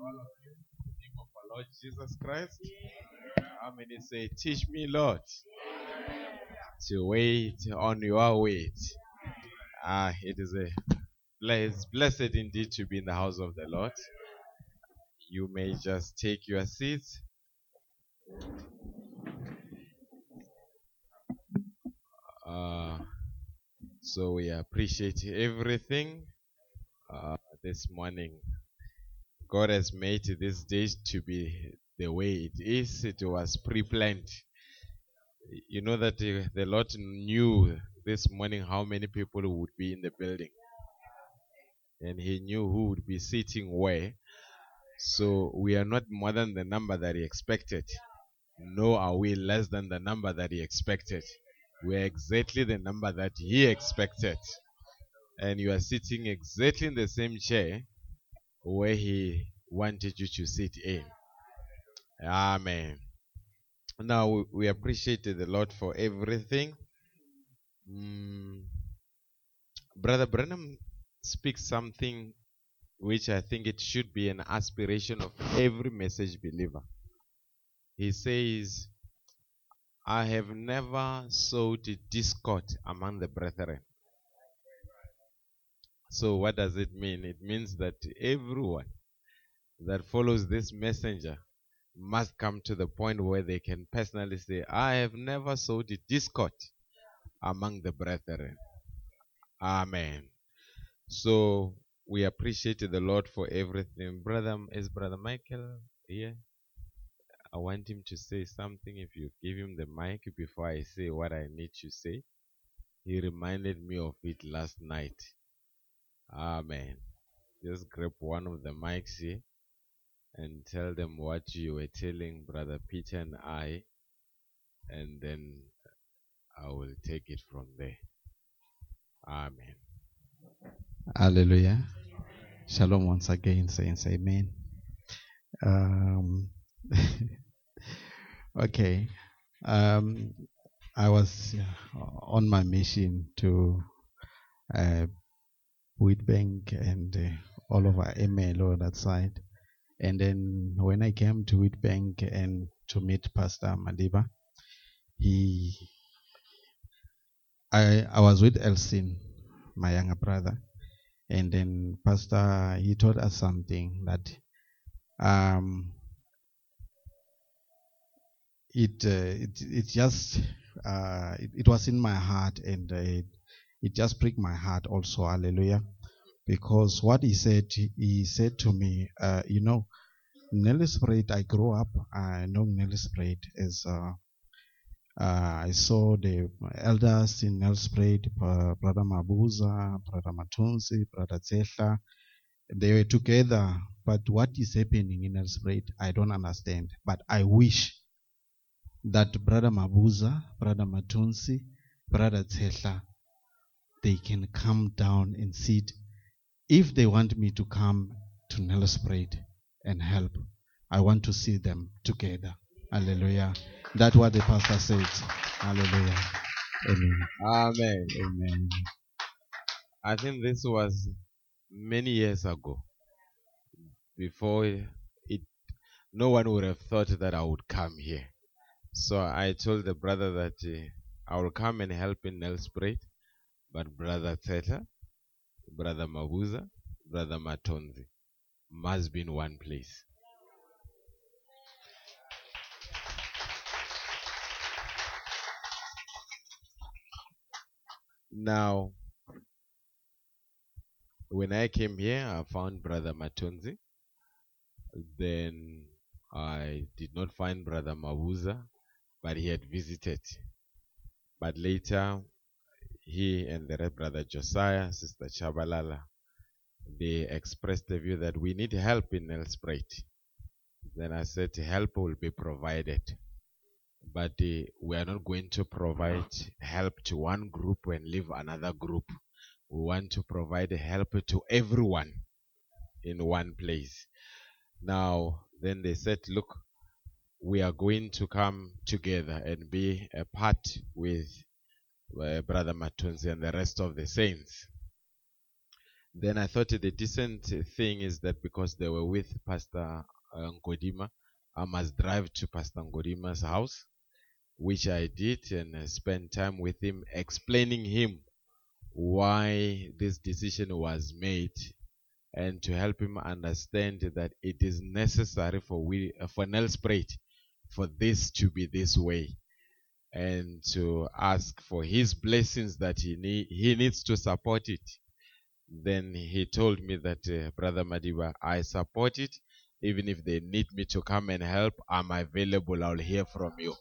all of you. In the name of our Lord Jesus Christ. How many say, Teach me, Lord, to wait on your wait? Ah, it is a blessed, blessed indeed to be in the house of the Lord. You may just take your seats. Uh, so we appreciate everything uh, this morning. God has made this day to be the way it is. It was pre-planned. You know that uh, the Lord knew this morning how many people would be in the building, and He knew who would be sitting where. So we are not more than the number that He expected. Nor are we less than the number that He expected. We are exactly the number that He expected. And you are sitting exactly in the same chair where He wanted you to sit in. Amen. Now we- appreciate the Lord for everything. Mm, Brother Branham speaks something which I think it should be an aspiration of every message believer. He says, I have never sowed discord among the brethren. So, what does it mean? It means that everyone that follows this messenger must come to the point where they can personally say, I have never sowed discord among the brethren. Amen. So, we appreciate the Lord for everything. Brother, is Brother Michael here? I want him to say something. If you give him the mic before I say what I need to say, he reminded me of it last night. Amen. Just grab one of the mics here and tell them what you were telling Brother Peter and I, and then I will take it from there. Amen. Hallelujah. Shalom once again, saints. Amen. Um, okay. Um, I was on my mission to uh, Witbank and uh, all over on that side. And then when I came to Witbank and to meet Pastor Madiba, he, I, I was with Elsin, my younger brother and then pastor he told us something that um it uh, it it just uh it, it was in my heart and uh, it, just pricked my heart also hallelujah because what he said he said to me uh you know Nelspruit I grew up I know Nelspruit as uh uh, I saw the elders in Nelspruit, uh, Brother Mabuza, Brother Matunzi, Brother Zehla. They were together, but what is happening in Nelspruit, I don't understand. But I wish that Brother Mabuza, Brother Matunzi, Brother Zehla, they can come down and sit. If they want me to come to Nelspruit and help, I want to see them together. Hallelujah. That's what the pastor said. Hallelujah. Amen. Amen. Amen. I think this was many years ago. Before it, no one would have thought that I would come here. So I told the brother that uh, I will come and help in Nelspruit, but brother Theta, brother Mabuza, brother Matonzi must be in one place. Now, when I came here, I found Brother Matonzi. Then I did not find Brother Mabuza, but he had visited. But later, he and the Red Brother Josiah, Sister Chabalala, they expressed the view that we need help in Nelspruit. Then I said, help will be provided. But uh, we are not going to provide help to one group and leave another group. We want to provide help to everyone in one place. Now, then they said, look, we are going to come together and be a part with Brother Matunzi and the rest of the saints. Then I thought the decent thing is that because they were with Pastor uh, Ngodima, I must drive to Pastor Ngodima's house, which I did and uh, spent time with him, explaining him why this decision was made and to help him understand that it is necessary for we uh, for Nelspruit for this to be this way and to ask for his blessings that he need, he needs to support it. Then he told me that uh, brother Madiba I support it. Even if they need me to come and help I'm available. I'll hear from you.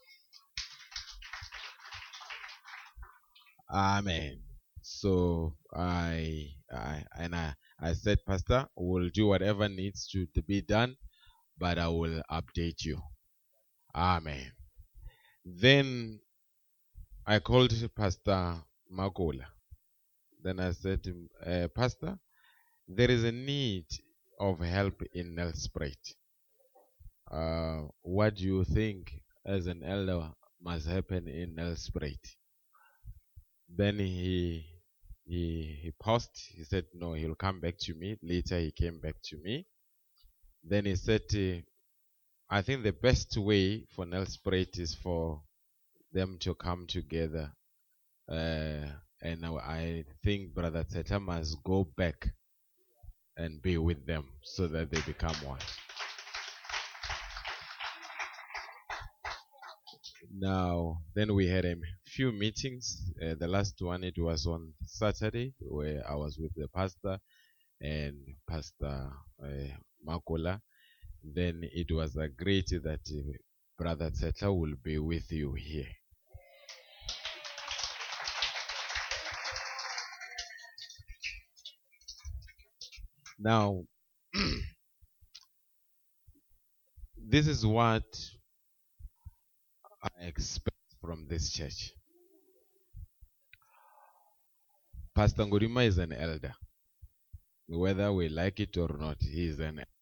Amen. So I I and I I said, Pastor, we'll do whatever needs to, to be done, but I will update you. Amen. Then I called Pastor Makola. Then I said, uh, Pastor, there is a need of help in Nelspruit. Uh, what do you think as an elder must happen in Nelspruit? Then he he he paused. He said, "No, he'll come back to me." Later, he came back to me. Then he said, "I think the best way for Nelspruit is for them to come together, uh, and I think Brother Teta must go back and be with them so that they become one." Now, then we had a few meetings. Uh, the last one, it was on Saturday, where I was with the pastor and Pastor uh, Makola. Then it was agreed that uh, Brother Teta will be with you here. Now, this is what I expect from this church. Pastor Ngurima is an elder. Whether we like it or not, he is an elder.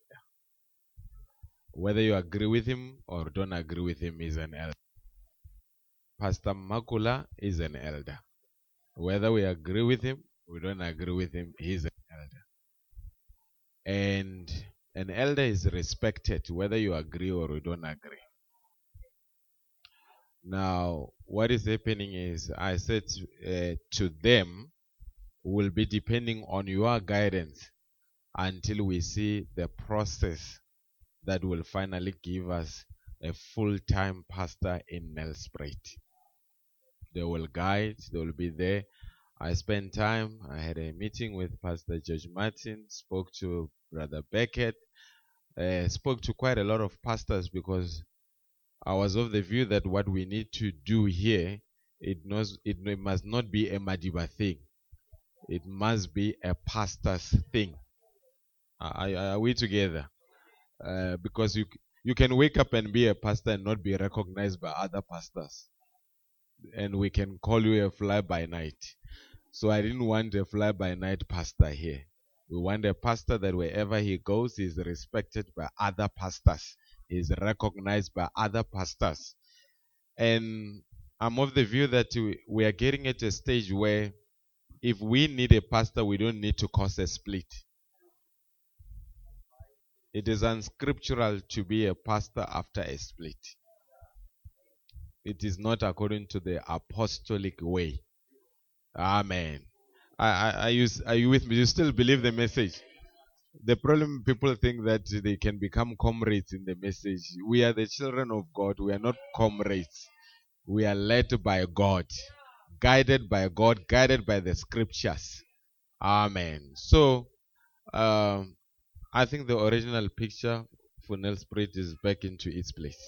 Whether you agree with him or don't agree with him, is an elder. Pastor Makula is an elder. Whether we agree with him, we don't agree with him, he's an elder. And an elder is respected whether you agree or you don't agree. Now, what is happening is, I said uh, to them, will be depending on your guidance until we see the process that will finally give us a full time pastor in Nelspruit. They will guide, they will be there. I spent time, I had a meeting with Pastor George Martin, spoke to Brother Beckett, uh, spoke to quite a lot of pastors because I was of the view that what we need to do here, it, knows, it, it must not be a Madiba thing. It must be a pastor's thing. Are, are we together? Uh, because you you can wake up and be a pastor and not be recognized by other pastors, and we can call you a fly by night. So I didn't want a fly by night pastor here. We want a pastor that wherever he goes, is respected by other pastors is recognized by other pastors. And I'm of the view that we are getting at a stage where if we need a pastor, we don't need to cause a split. It is unscriptural to be a pastor after a split. It is not according to the apostolic way. Amen. Are, you, are you with me? You still believe the message? the problem people think that they can become comrades in the message. We are the children of God. We are not comrades. We are led by God, guided by God, guided by the scriptures. Amen. So, um, I think the original picture for Nelspruit is back into its place.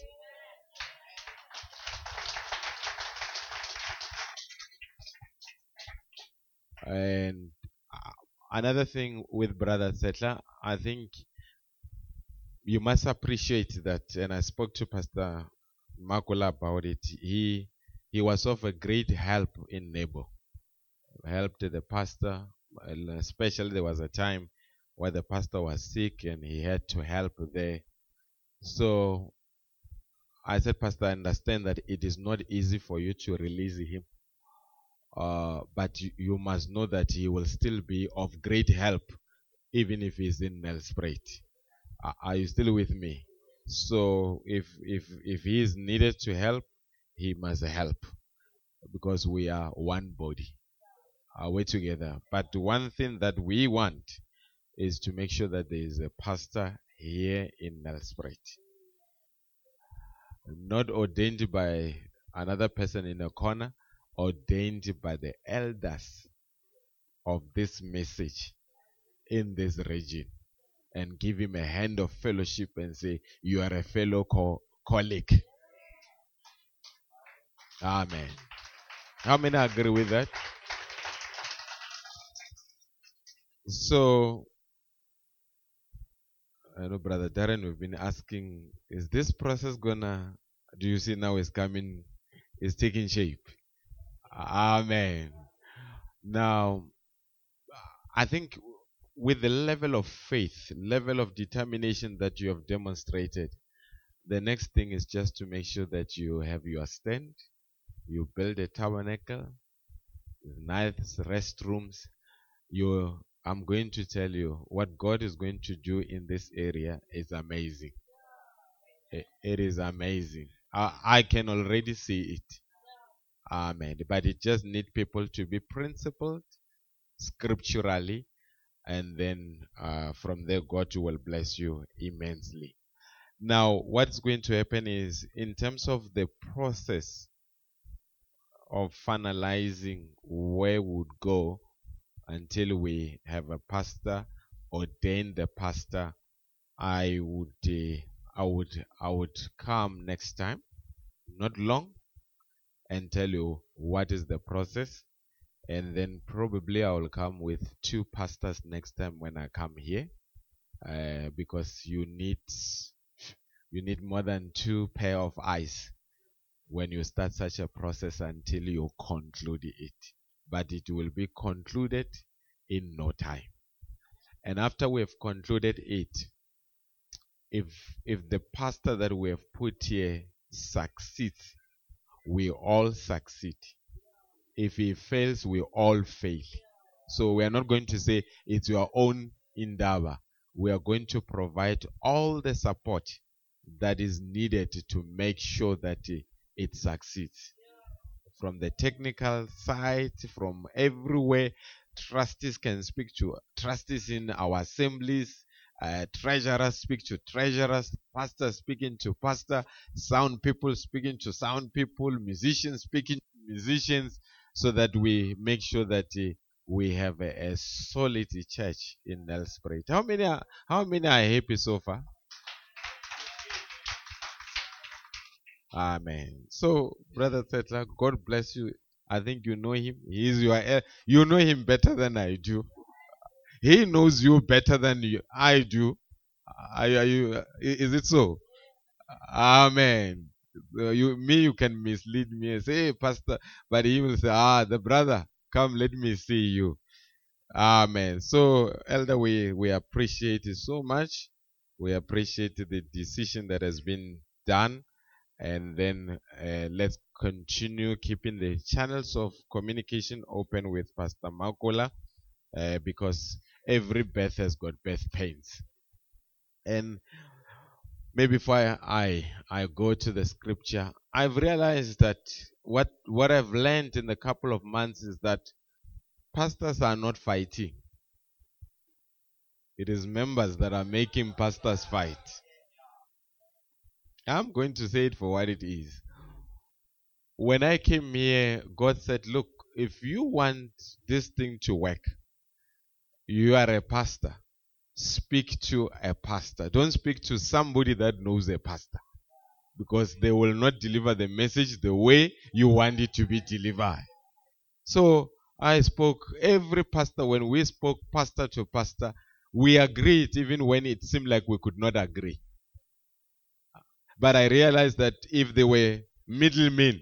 And uh, another thing with Brother Settler, I think you must appreciate that, and I spoke to Pastor Makula about it. He he was of a great help in Nebo. Helped the pastor, especially there was a time where the pastor was sick and he had to help there. So I said, Pastor, I understand that it is not easy for you to release him uh, but you, you, must know that he will still be of great help, even if he's in Nelspruit. Are you still with me? So if if if he is needed to help, he must help because we are one body. Uh, we're together. But one thing that we want is to make sure that there is a pastor here in Nelspruit. Not ordained by another person in a corner, ordained by the elders of this message in this region and give him a hand of fellowship and say, You are a fellow co- colleague. Amen. How many agree with that? So, I know Brother Darren, we've been asking, is this process gonna, do you see now is coming, is taking shape? Amen. Now, I think with the level of faith, level of determination that you have demonstrated, the next thing is just to make sure that you have your stand, you build a tabernacle, nice restrooms. You, I'm going to tell you what God is going to do in this area is amazing. It is amazing. I, I can already see it. Amen. But it just needs people to be principled scripturally and then uh, from there God will bless you immensely. Now, what's going to happen is in terms of the process of finalizing where we would go until we have a pastor, ordain the pastor, I would, uh, I would, I would come next time, not long, and tell you what is the process and then probably I will come with two pastors next time when I come here, uh, because you need you need more than two pair of eyes when you start such a process until you conclude it. But it will be concluded in no time. And after we have concluded it, if if the pastor that we have put here succeeds, we all succeed if he fails, we all fail. So we are not going to say it's your own endeavor. We are going to provide all the support that is needed to make sure that it succeeds. From the technical side, from everywhere, trustees can speak to trustees in our assemblies, uh, treasurers speak to treasurers, pastors speaking to pastor, sound people speaking to sound people, musicians speaking to musicians, so that we make sure that uh, we have a, a, solid church in Nelspruit. How many are, how many are happy so far? Amen. So, Brother Tetla, God bless you. I think you know him. He is your, you know him better than I do. He knows you better than I do. Are, are you, is it so? Amen. You, me, you can mislead me and say, hey, Pastor, but he will say, ah, the brother, come, let me see you. Amen. So, Elder, we, we appreciate it so much. We appreciate the decision that has been done. And then uh, let's continue keeping the channels of communication open with Pastor Makola uh, because every birth has got birth pains. And maybe before I, I go to the scripture, I've realized that what, what I've learned in the couple of months is that pastors are not fighting. It is members that are making pastors fight. I'm going to say it for what it is. When I came here, God said, Look, if you want this thing to work, you are a pastor speak to a pastor. Don't speak to somebody that knows a pastor. Because they will not deliver the message the way you want it to be delivered. So I spoke, every pastor, when we spoke pastor to pastor, we agreed even when it seemed like we could not agree. But I realized that if they were middlemen,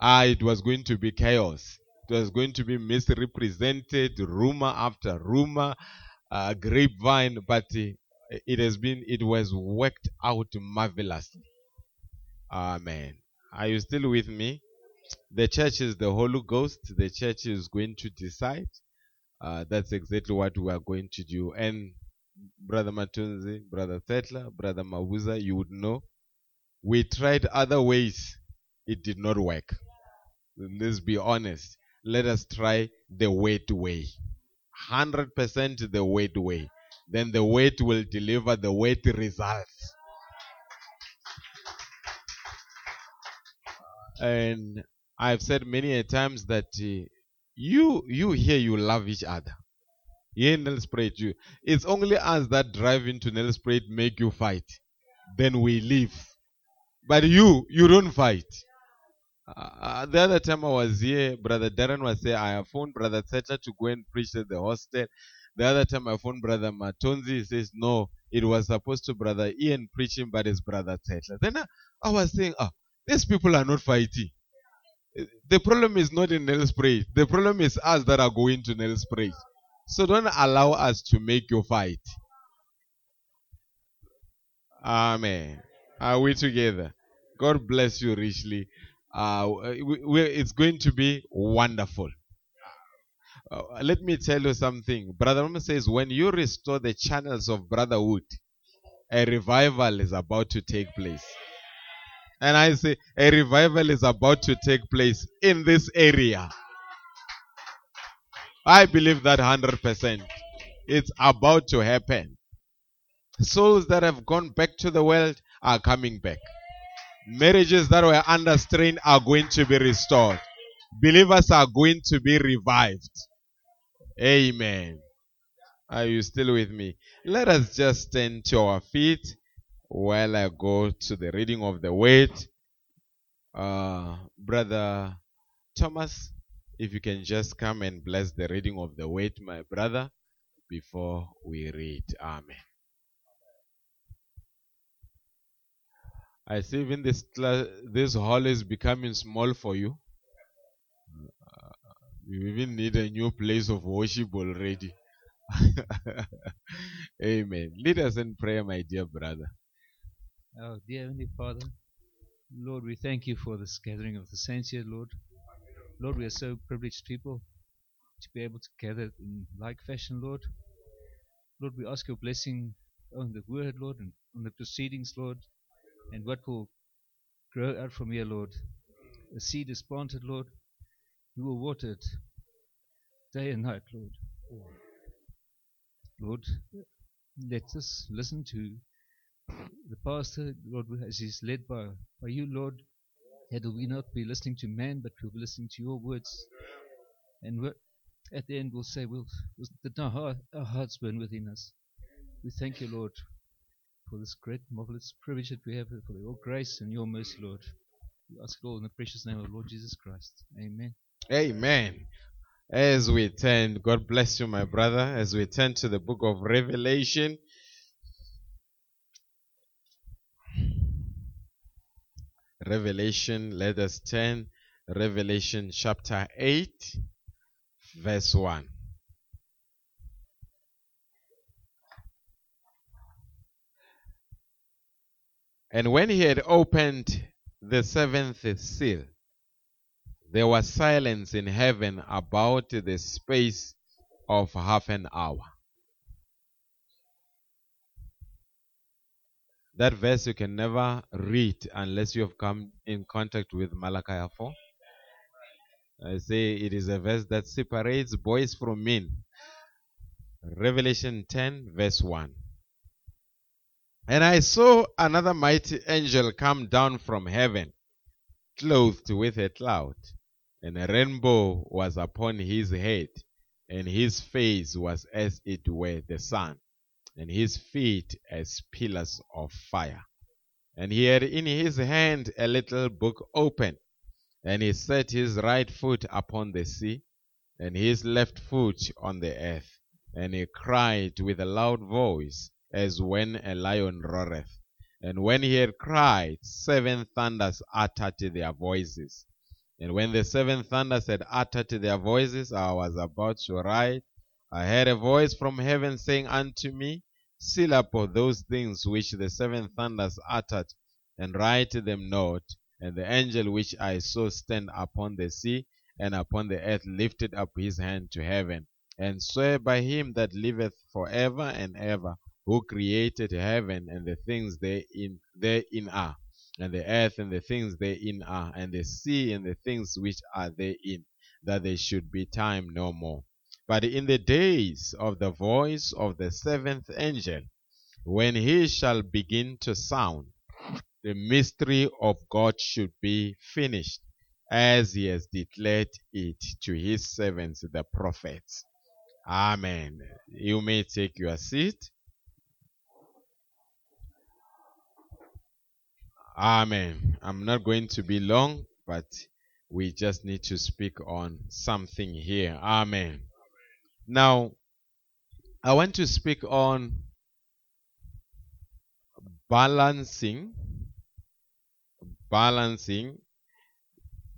ah, it was going to be chaos. It was going to be misrepresented, rumor after rumor uh, grapevine, but uh, it has been, it was worked out marvelously. Amen. Are you still with me? the church is the Holy Ghost. The church is going to decide. Uh, that's exactly what we are going to do. And Brother Matunzi, Brother Tetla, Brother Mabuza, you would know. We tried other ways. It did not work. Let's be honest. Let us try the weight way. 100% the weight way. Then the weight will deliver the weight results. And I've said many a times that uh, you you here you love each other. Here in Nelspruit, you it's only us that drive into Nelspruit make you fight. Then we leave. But you you don't fight. Uh, the other time I was here, Brother Darren was saying, I have phoned Brother Settler to go and preach at the hostel. The other time I phoned Brother Matonzi, he says, No, it was supposed to Brother Ian preaching, but it's Brother Settler. Then I, I, was saying, Oh, these people are not fighting. The problem is not in Nelspruit. The problem is us that are going to Nelspruit. So don't allow us to make you fight. Amen. Are we together? God bless you richly. Uh, we, we, it's going to be wonderful. Uh, let me tell you something. Brother Mama says, when you restore the channels of brotherhood, a revival is about to take place. And I say, a revival is about to take place in this area. I believe that 100%. It's about to happen. Souls that have gone back to the world are coming back. Marriages that were under strain are going to be restored. Believers are going to be revived. Amen. Are you still with me? Let us just stand to our feet while I go to the reading of the word. Uh, Brother Thomas, if you can just come and bless the reading of the word, my brother, before we read. Amen. I see even this this hall is becoming small for you. Uh, you even need a new place of worship already. Amen. Lead us in prayer, my dear brother. Oh, dear Heavenly Father, Lord, we thank you for this gathering of the saints here, Lord. Lord, we are so privileged people to be able to gather in like fashion, Lord. Lord, we ask your blessing on the word, Lord, and on the proceedings, Lord and what will grow out from here, Lord. A seed is planted, Lord. You will water it day and night, Lord. Lord, let us listen to the pastor, Lord, as he's led by, by you, Lord. That we not be listening to man, but we'll be listening to your words. And at the end, we'll say, our, heart, our hearts burn within us? We thank you, Lord, for this great, marvelous privilege that we have, for your grace and your mercy, Lord. We ask it all in the precious name of Lord Jesus Christ. Amen. Amen. As we turn, God bless you, my brother, as we turn to the book of Revelation. Revelation, let us turn. Revelation chapter 8, verse 1. And when he had opened the seventh seal, there was silence in heaven about the space of half an hour. That verse you can never read unless you have come in contact with Malachi 4. I say it is a verse that separates boys from men. Revelation 10, verse 1. And I saw another mighty angel come down from heaven, clothed with a cloud, and a rainbow was upon his head, and his face was as it were the sun, and his feet as pillars of fire. And he had in his hand a little book open, and he set his right foot upon the sea, and his left foot on the earth, and he cried with a loud voice as when a lion roareth. And when he had cried, seven thunders uttered their voices. And when the seven thunders had uttered their voices, I was about to write. I heard a voice from heaven saying unto me, Seal up those things which the seven thunders uttered, and write them not, And the angel which I saw stand upon the sea and upon the earth lifted up his hand to heaven, and sware by him that liveth for ever and ever, who created heaven and the things therein, therein are, and the earth and the things therein are, and the sea and the things which are therein, that there should be time no more. But in the days of the voice of the seventh angel, when he shall begin to sound, the mystery of God should be finished, as he has declared it to his servants the prophets. Amen. You may take your seat. Amen. I'm not going to be long, but we just need to speak on something here. Amen. Now, I want to speak on balancing balancing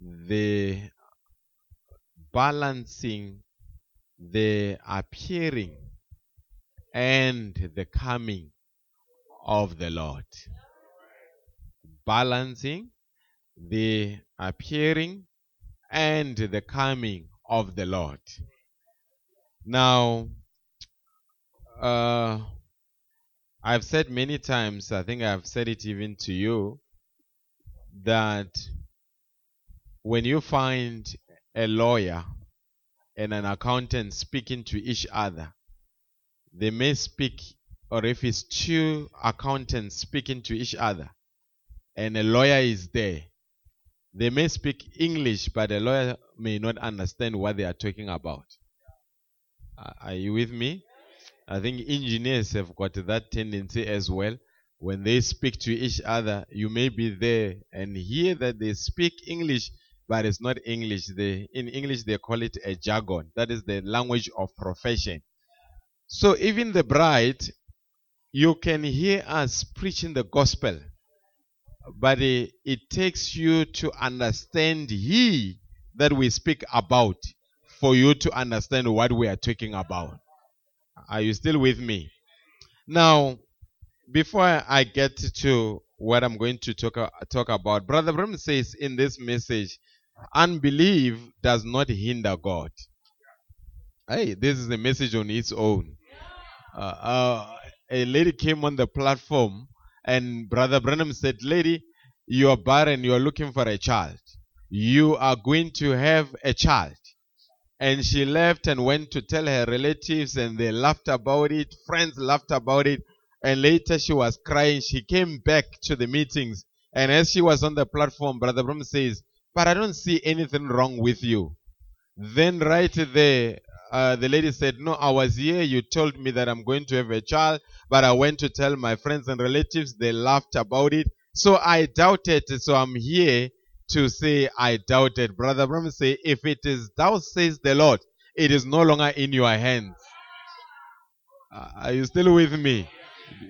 the balancing the appearing and the coming of the Lord. Balancing the appearing and the coming of the Lord. Now, uh, I've said many times, I think I've said it even to you, that when you find a lawyer and an accountant speaking to each other, they may speak, or if it's two accountants speaking to each other, and a lawyer is there, they may speak English, but the lawyer may not understand what they are talking about. Are you with me? I think engineers have got that tendency as well. When they speak to each other, you may be there and hear that they speak English, but it's not English. They, in English, they call it a jargon. That is the language of profession. So even the bride, you can hear us preaching the gospel, but it, it takes you to understand He that we speak about for you to understand what we are talking about. Are you still with me? Now, before I get to what I'm going to talk, talk about, Brother Branham says in this message, unbelief does not hinder God. Hey, this is a message on its own. Uh, uh, a lady came on the platform and Brother Branham said, Lady, you are barren, you are looking for a child. You are going to have a child. And she left and went to tell her relatives, and they laughed about it. Friends laughed about it. And later she was crying. She came back to the meetings. And as she was on the platform, Brother Branham says, But I don't see anything wrong with you. Then, right there, uh, the lady said, No, I was here. You told me that I'm going to have a child, but I went to tell my friends and relatives. They laughed about it. So I doubted. So I'm here to say, I doubted. Brother Branham say, if it is thou says the Lord, it is no longer in your hands. Uh, are you still with me?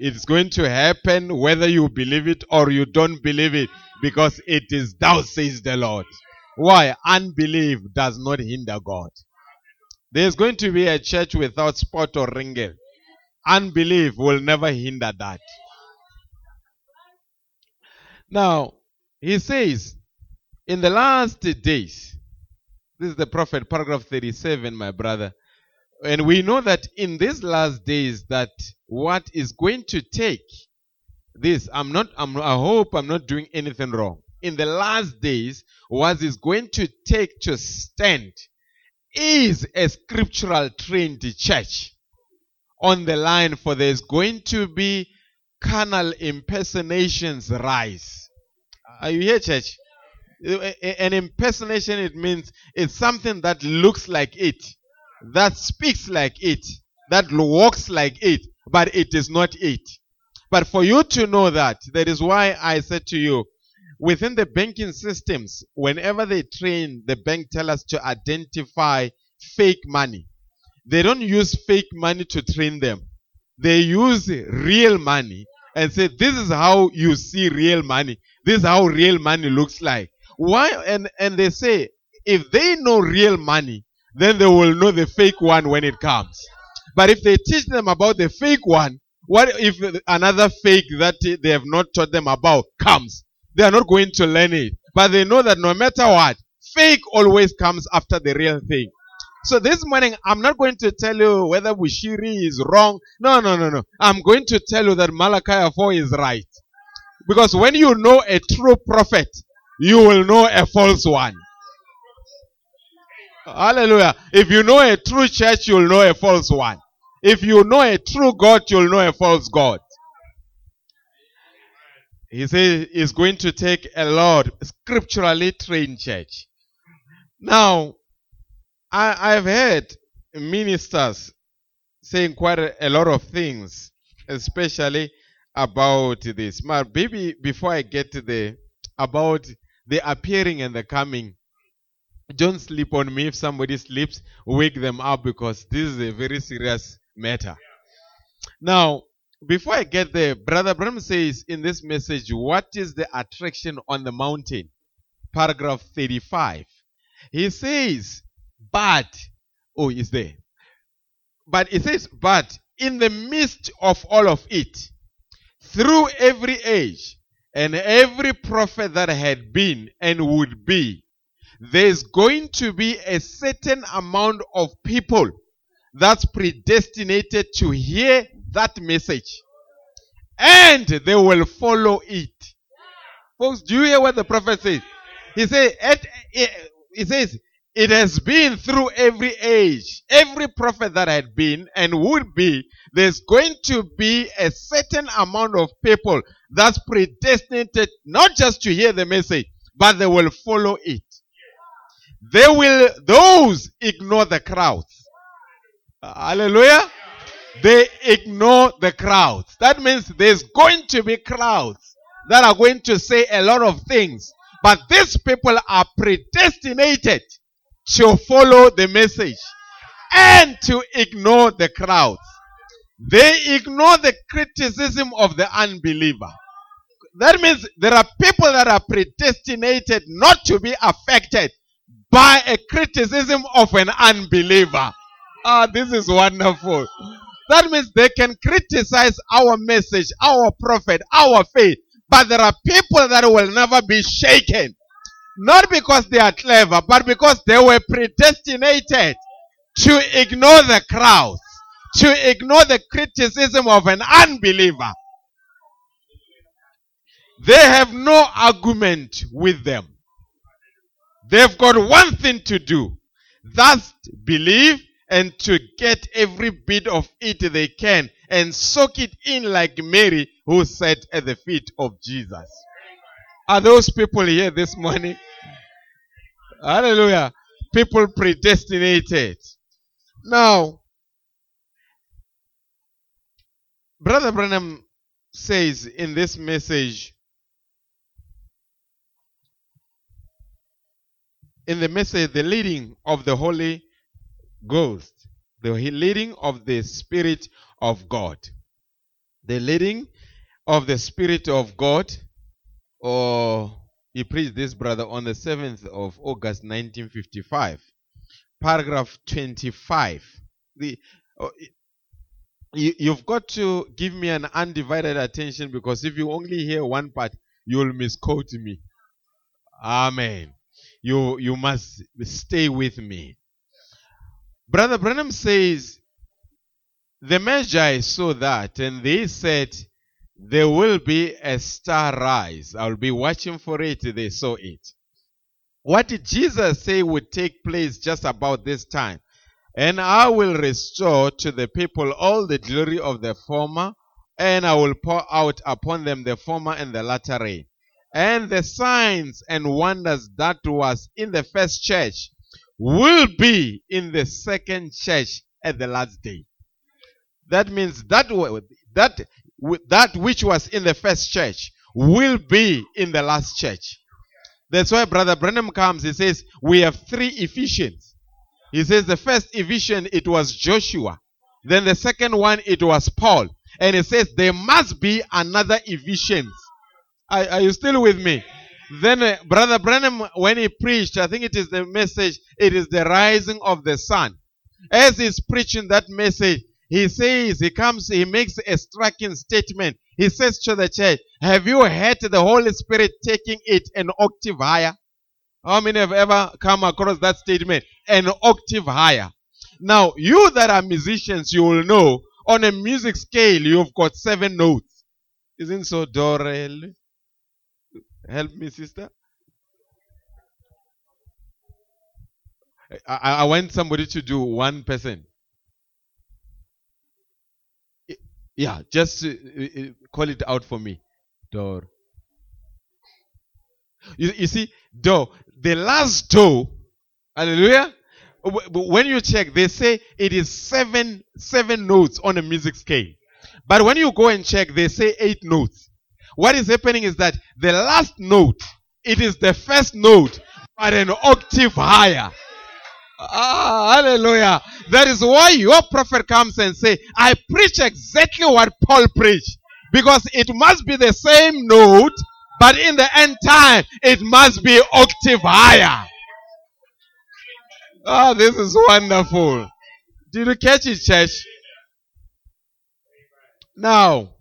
It's going to happen whether you believe it or you don't believe it because it is thou says the Lord. Why? Unbelief does not hinder God. There's going to be a church without spot or wrinkle. Unbelief will never hinder that. Now, he says, in the last days, this is the prophet, paragraph 37, my brother. And we know that in these last days that what is going to take this, I'm not, I'm, I hope I'm not doing anything wrong. In the last days, what is going to take to stand is a scriptural trained church on the line for there's going to be carnal impersonations rise. Are you here, church? An impersonation, it means it's something that looks like it, that speaks like it, that walks like it, but it is not it. But for you to know that, that is why I said to you, within the banking systems, whenever they train, the bank tellers to identify fake money. They don't use fake money to train them. They use real money and say, this is how you see real money. This is how real money looks like. Why? And, and they say, if they know real money, then they will know the fake one when it comes. But if they teach them about the fake one, what if another fake that they have not taught them about comes? They are not going to learn it. but they know that no matter what, fake always comes after the real thing. So this morning, I'm not going to tell you whether Bushiri is wrong. No, no, no, no. I'm going to tell you that Malachi 4 is right. Because when you know a true prophet, you will know a false one. Hallelujah. If you know a true church, you'll know a false one. If you know a true God, you'll know a false God. He says he's going to take a lot scripturally trained church. Now, I, have heard ministers saying quite a, a, lot of things, especially about this. But maybe before I get to the about the appearing and the coming, don't sleep on me. If somebody sleeps, wake them up because this is a very serious matter. Now, before I get there, Brother Branham says in this message, What is the attraction on the mountain? Paragraph 35. He says, But, oh, is there? But he says, But in the midst of all of it, through every age and every prophet that had been and would be, there's going to be a certain amount of people that's predestinated to hear that message. And they will follow it. Folks, do you hear what the prophet says? He says, he says, it has been through every age, every prophet that had been and would be, there's going to be a certain amount of people that's predestinated not just to hear the message, but they will follow it. They will, those ignore the crowds. Hallelujah. They ignore the crowds. That means there's going to be crowds that are going to say a lot of things. But these people are predestinated to follow the message and to ignore the crowds. They ignore the criticism of the unbeliever. That means there are people that are predestinated not to be affected by a criticism of an unbeliever. Ah, this is wonderful. That means they can criticize our message, our prophet, our faith, but there are people that will never be shaken. Not because they are clever, but because they were predestinated to ignore the crowds, to ignore the criticism of an unbeliever. They have no argument with them. They've got one thing to do. That's believe and to get every bit of it they can and soak it in like Mary who sat at the feet of Jesus. Are those people here this morning? Hallelujah. People predestinated. Now, Brother Branham says in this message, in the message, the leading of the Holy Ghost, the leading of the Spirit of God. The leading of the Spirit of God, or he preached this, brother, on the 7th of August 1955, paragraph 25. The, uh, you, you've got to give me an undivided attention because if you only hear one part, you'll misquote me. Amen. You, you must stay with me. Brother Branham says, the Magi saw that and they said, there will be a star rise. I'll be watching for it. They saw it. What did Jesus say would take place just about this time? And I will restore to the people all the glory of the former, and I will pour out upon them the former and the latter rain. And the signs and wonders that was in the first church will be in the second church at the last day. That means that that that which was in the first church will be in the last church. That's why Brother Branham comes. He says we have three Ephesians. He says the first Ephesian it was Joshua, then the second one it was Paul, and he says there must be another Ephesians. Are, are you still with me? Then uh, Brother Branham, when he preached, I think it is the message, it is the rising of the sun. As he's preaching that message, he says, he comes, he makes a striking statement. He says to the church, Have you heard the Holy Spirit taking it an octave higher? How many have ever come across that statement? An octave higher. Now, you that are musicians, you will know on a music scale, you've got seven notes. Isn't so, Dorel? Help me, sister. I, I want somebody to do one person. Yeah, just uh, uh, call it out for me. Door. You, you see, door. The last door, hallelujah. When you check, they say it is seven seven notes on a music scale. But when you go and check, they say eight notes. What is happening is that the last note, it is the first note, but an octave higher. Ah, hallelujah. That is why your prophet comes and say, I preach exactly what Paul preached. Because it must be the same note, but in the end time, it must be octave higher. Ah, this is wonderful. Did you catch it, church? Now,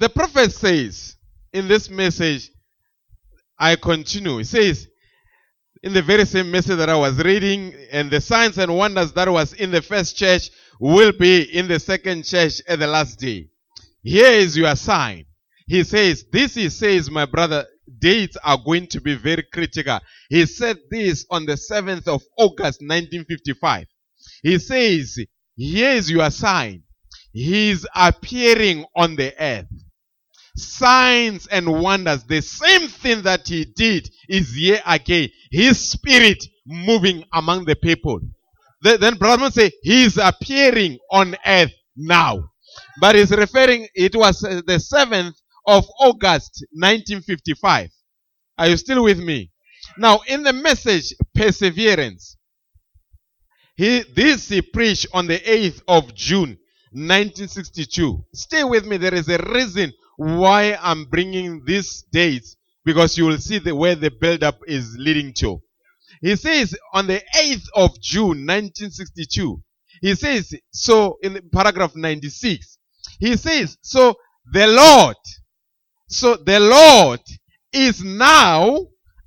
the prophet says in this message, I continue. He says, in the very same message that I was reading, and the signs and wonders that was in the first church will be in the second church at the last day. Here is your sign. He says, this he says, my brother, dates are going to be very critical. He said this on the 7th of August 1955. He says, here is your sign. He is appearing on the earth signs and wonders. The same thing that he did is here again. His spirit moving among the people. Then Branham say he is appearing on earth now. But he's referring, it was uh, the 7th of August 1955. Are you still with me? Now, in the message, perseverance, he, this he preached on the 8th of June 1962. Stay with me. There is a reason why I'm bringing these dates because you will see the, where the build-up is leading to. He says on the 8th of June 1962, he says, so in paragraph 96, he says, so the Lord, so the Lord is now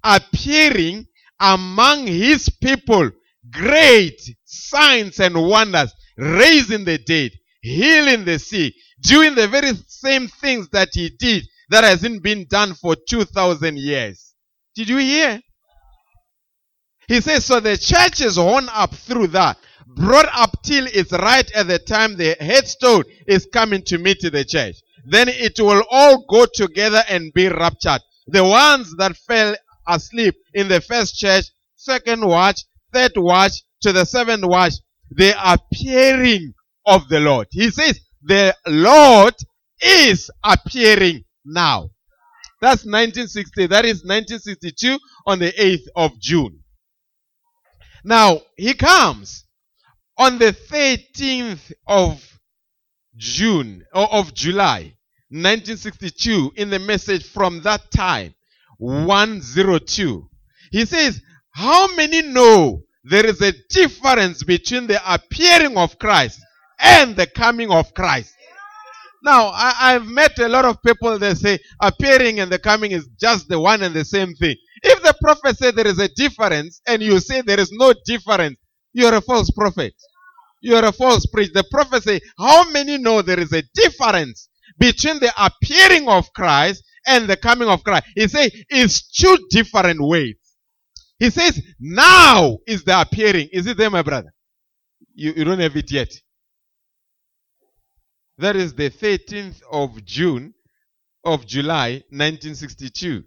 appearing among his people great signs and wonders, raising the dead, healing the sick, doing the very same things that he did that hasn't been done for 2000 years. Did you hear? He says, so the church is horn up through that, brought up till it's right at the time the headstone is coming to meet the church. Then it will all go together and be raptured. The ones that fell asleep in the first church, second watch, third watch, to the seventh watch, are appearing of the Lord. He says, the Lord is appearing now. That's 1960. That is 1962 on the 8th of June. Now, he comes on the 13th of June or of July 1962 in the message from that time 102. He says, How many know there is a difference between the appearing of Christ and the coming of Christ. Now, I, have met a lot of people that say appearing and the coming is just the one and the same thing. If the prophet said there is a difference and you say there is no difference, you're a false prophet. You're a false preacher. The prophet say, how many know there is a difference between the appearing of Christ and the coming of Christ? He say it's two different ways. He says, now is the appearing. Is it there, my brother? You, you don't have it yet. That is the 13th of June of July 1962.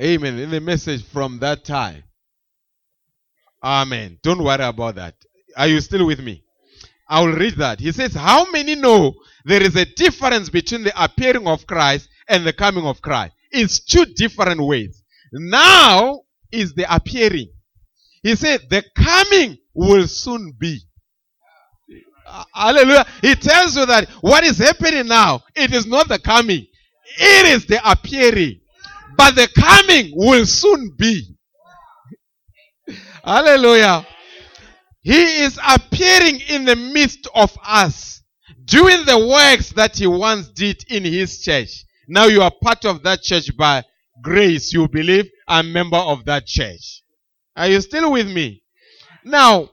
Amen. In the message from that time. Amen. Don't worry about that. Are you still with me? I will read that. He says, How many know there is a difference between the appearing of Christ and the coming of Christ? It's two different ways. Now is the appearing. He said, The coming will soon be. Uh, hallelujah. He tells you that what is happening now, it is not the coming, it is the appearing. But the coming will soon be. Hallelujah. He is appearing in the midst of us, doing the works that he once did in his church. Now you are part of that church by grace. You believe I'm member of that church. Are you still with me? Now,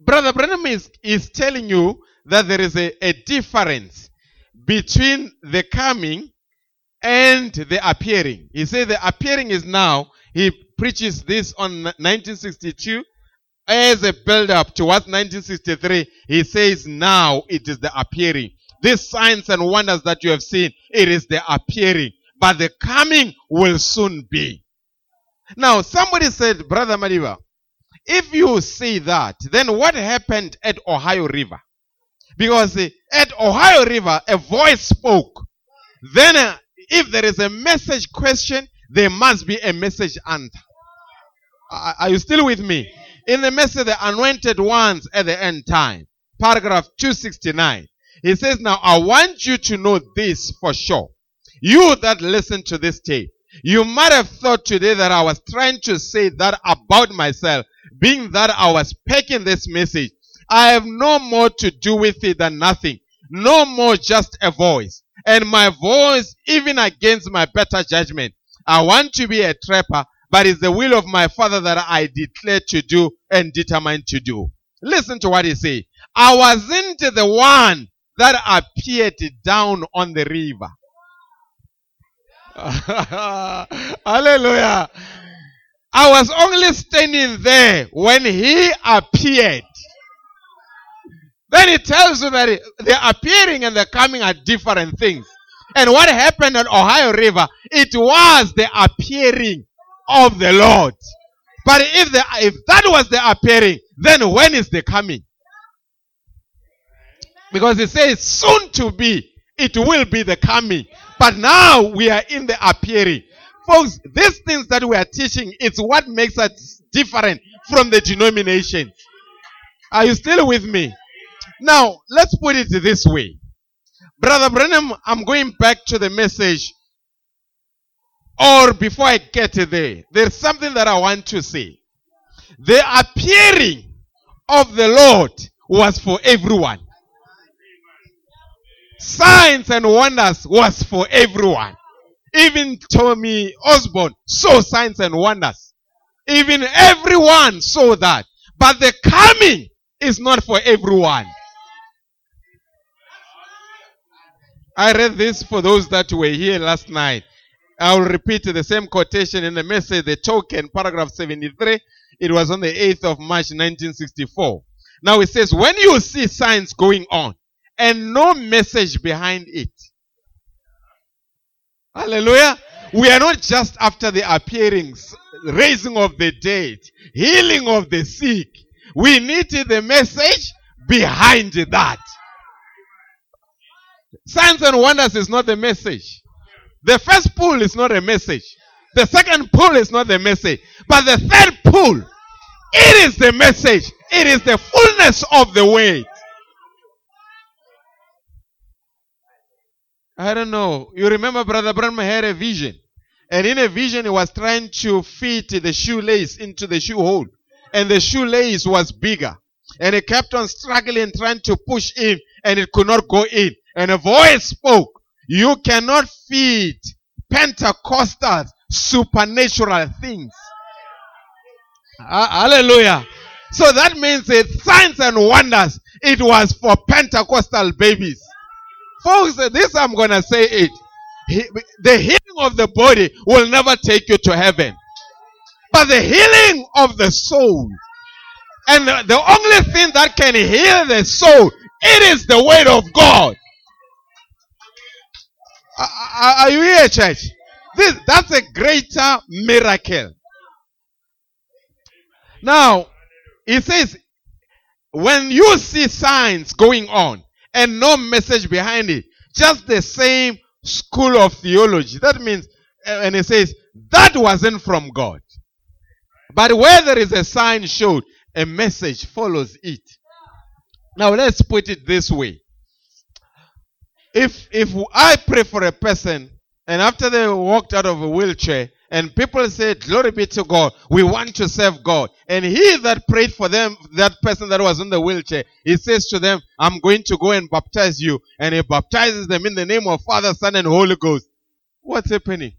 Brother Branham is, is telling you that there is a, a difference between the coming and the appearing. He says the appearing is now, he preaches this on 1962 as a build up towards 1963. He says now it is the appearing. These signs and wonders that you have seen, it is the appearing. But the coming will soon be. Now, somebody said, Brother Madiba, if you see that, then what happened at Ohio River? Because at Ohio River, a voice spoke. Then, uh, if there is a message question, there must be a message answer. Are you still with me? In the message, the anointed ones at the end time, paragraph 269, he says, Now I want you to know this for sure. You that listen to this tape, you might have thought today that I was trying to say that about myself, being that I was packing this message. I have no more to do with it than nothing. No more just a voice. And my voice, even against my better judgment, I want to be a trapper, but it's the will of my father that I declare to do and determined to do. Listen to what he says. I wasn't the one that appeared down on the river. Hallelujah. I was only standing there when he appeared. Then it tells you that the appearing and the coming are different things. And what happened on Ohio River, it was the appearing of the Lord. But if the if that was the appearing, then when is the coming? Because it says soon to be, it will be the coming. But now we are in the appearing. Folks, these things that we are teaching, it's what makes us different from the denomination. Are you still with me? Now, let's put it this way. Brother Branham, I'm going back to the message. Or before I get there, there's something that I want to say. The appearing of the Lord was for everyone. Signs and wonders was for everyone. Even Tommy Osborn saw signs and wonders. Even everyone saw that. But the coming is not for everyone. I read this for those that were here last night. I'll repeat the same quotation in the message, the token, paragraph 73. It was on the 8th of March 1964. Now it says, when you see signs going on and no message behind it, Hallelujah. We are not just after the appearings, raising of the dead, healing of the sick. We need the message behind that. Signs and wonders is not the message. The first pull is not a message. The second pull is not the message. But the third pull, it is the message. It is the fullness of the way. I don't know. You remember Brother Branham had a vision. And in a vision, he was trying to fit the shoelace into the shoe hole. And the shoelace was bigger. And he kept on struggling, trying to push in, and it could not go in. And a voice spoke, You cannot feed Pentecostal supernatural things. Uh, hallelujah. So that means it signs and wonders. It was for Pentecostal babies. Folks, this I'm going to say it. the healing of the body will never take you to heaven. But the healing of the soul. And the, only thing that can heal the soul, it is the word of God. Are, are you here, church? This, that's a greater miracle. Now, it says, when you see signs going on, and no message behind it. Just the same school of theology. That means, uh, and it says, that wasn't from God. But where there is a sign showed, a message follows it. Now let's put it this way. If, if I pray for a person and after they walked out of a wheelchair And people said, Glory be to God. We want to serve God. And he that prayed for them, that person that was in the wheelchair, he says to them, I'm going to go and baptize you. And he baptizes them in the name of Father, Son, and Holy Ghost. What's happening?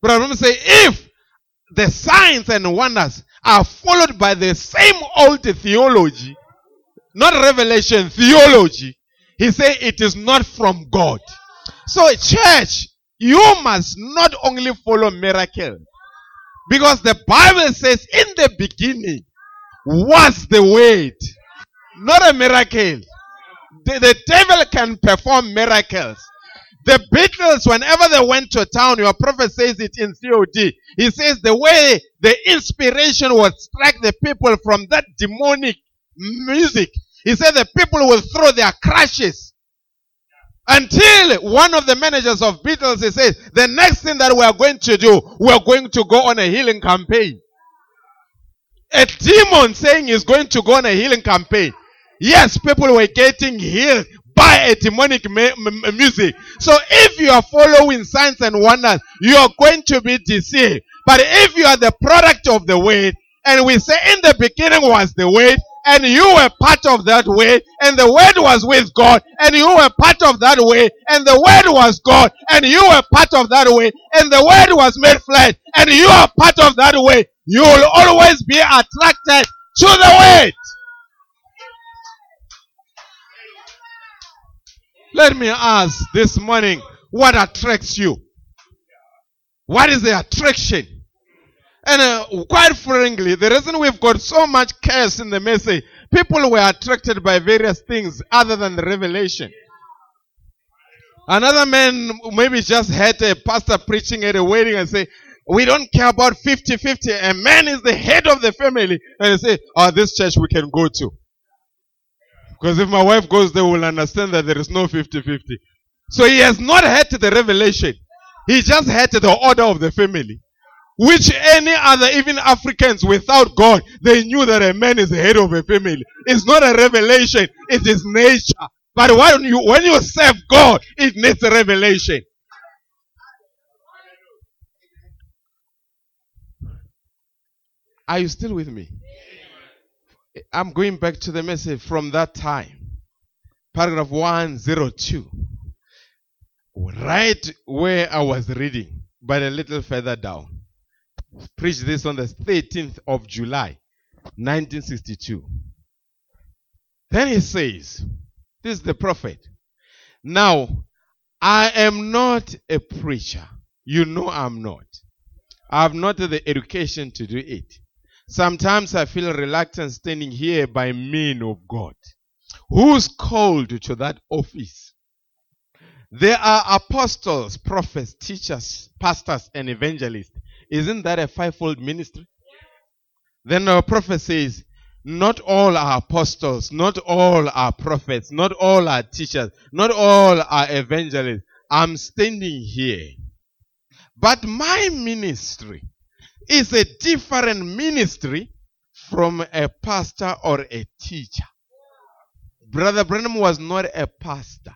But I'm going to say, if the signs and wonders are followed by the same old theology, not revelation, theology, he said it is not from God. So, church, you must not only follow miracles, because the Bible says in the beginning was the word, not a miracle. The, the devil can perform miracles. The Beatles, whenever they went to a town, your prophet says it in COD. He says the way the inspiration would strike the people from that demonic music. He said the people will throw their crashes until one of the managers of Beatles says, the next thing that we are going to do, we are going to go on a healing campaign. A demon saying he's going to go on a healing campaign. Yes, people were getting healed by a demonic music. So if you are following signs and wonders, you are going to be deceived. But if you are the product of the word, and we say in the beginning was the word, and you were part of that way, and the word was with God, and you were part of that way, and the word was God, and you were part of that way, and the word was made flesh, and you are part of that way, you will always be attracted to the word. Let me ask this morning, what attracts you? What is the attraction? And uh, quite frankly, the reason we've got so much chaos in the message, people were attracted by various things other than the revelation. Another man maybe just heard a pastor preaching at a wedding and say, we don't care about 50-50. A man is the head of the family. And they say, oh, this church we can go to. Because if my wife goes there, we'll understand that there is no 50-50. So he has not heard the revelation. He just heard the order of the family which any other, even Africans without God, they knew that a man is the head of a family. It's not a revelation, it is nature. But when you, when you serve God, it needs a revelation. Are you still with me? I'm going back to the message from that time. Paragraph 102. Right where I was reading, but a little further down preached this on the 13th of July, 1962. Then he says, This is the prophet. Now, I am not a preacher. You know I'm not. I have not the education to do it. Sometimes I feel reluctant standing here by men of God. Who's called to that office? There are apostles, prophets, teachers, pastors, and evangelists. Isn't that a fivefold ministry? Then our prophet says, not all are apostles, not all are prophets, not all are teachers, not all are evangelists. I'm standing here. But my ministry is a different ministry from a pastor or a teacher. Brother Branham was not a pastor.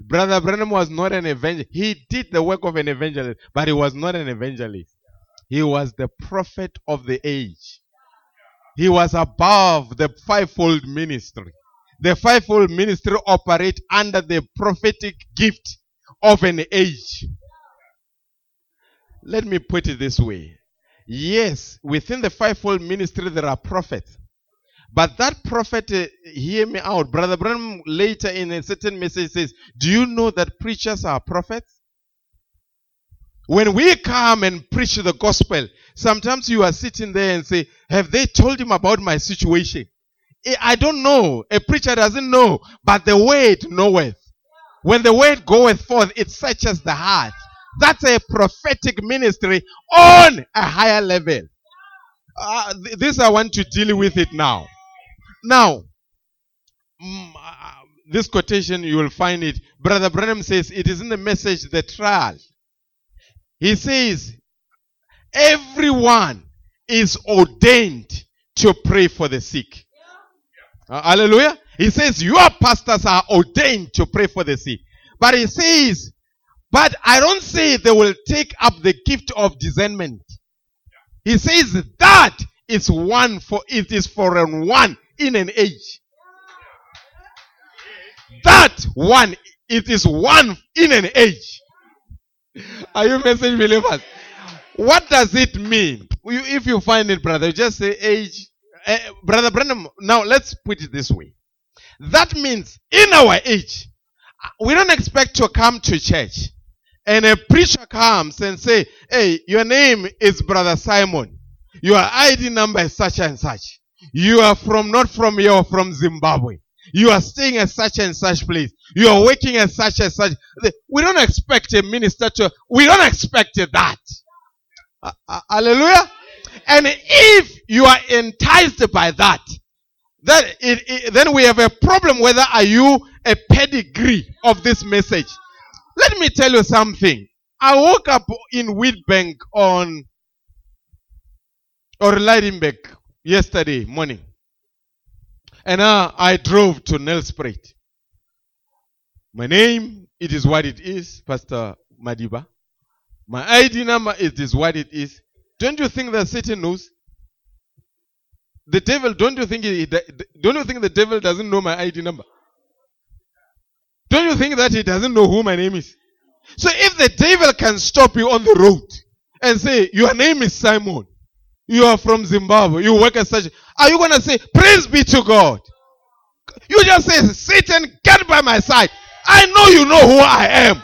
Brother Branham was not an evangelist. He did the work of an evangelist, but he was not an evangelist. He was the prophet of the age. He was above the fivefold ministry. The fivefold ministry operate under the prophetic gift of an age. Let me put it this way. Yes, within the fivefold ministry there are prophets. But that prophet, uh, hear me out. Brother Branham later in a certain message says, Do you know that preachers are prophets? When we come and preach the gospel, sometimes you are sitting there and say, Have they told him about my situation? Eh, I don't know. A preacher doesn't know, but the word knoweth. When the word goeth forth, it searches the heart. That's a prophetic ministry on a higher level. Uh, this I want to deal with it now. Now, mm, uh, this quotation you will find it. Brother Branham says it is in the message, the trial. He says, everyone is ordained to pray for the sick. Uh, hallelujah. He says, your pastors are ordained to pray for the sick. But he says, But I don't say they will take up the gift of discernment. He says that is one for it is for one in an age. That one, it is one in an age. Are you message believers? What does it mean? You, if you find it, brother, just say age. Uh, brother Branham, now let's put it this way. That means in our age, we don't expect to come to church and a preacher comes and say, hey, your name is brother Simon. Your ID number is such and such. You are from, not from here, from Zimbabwe. You are staying at such and such place. You are working at such and such. We don't expect a minister to, we don't expect that. Hallelujah. And if you are enticed by that, then, it, it, then we have a problem whether are you a pedigree of this message. Let me tell you something. I woke up in Witbank on or Leidenbeck yesterday morning. And uh, I drove to Nelspruit. My name, it is what it is, Pastor Madiba. My ID number, it is what it is. Don't you think that Satan knows? The devil, don't you think he, don't you think the devil doesn't know my ID number? Don't you think that he doesn't know who my name is? So if the devil can stop you on the road and say, your name is Simon, you are from Zimbabwe, you work as such, are you going to say, praise be to God? You just say, Satan, get by my side. I know you know who I am.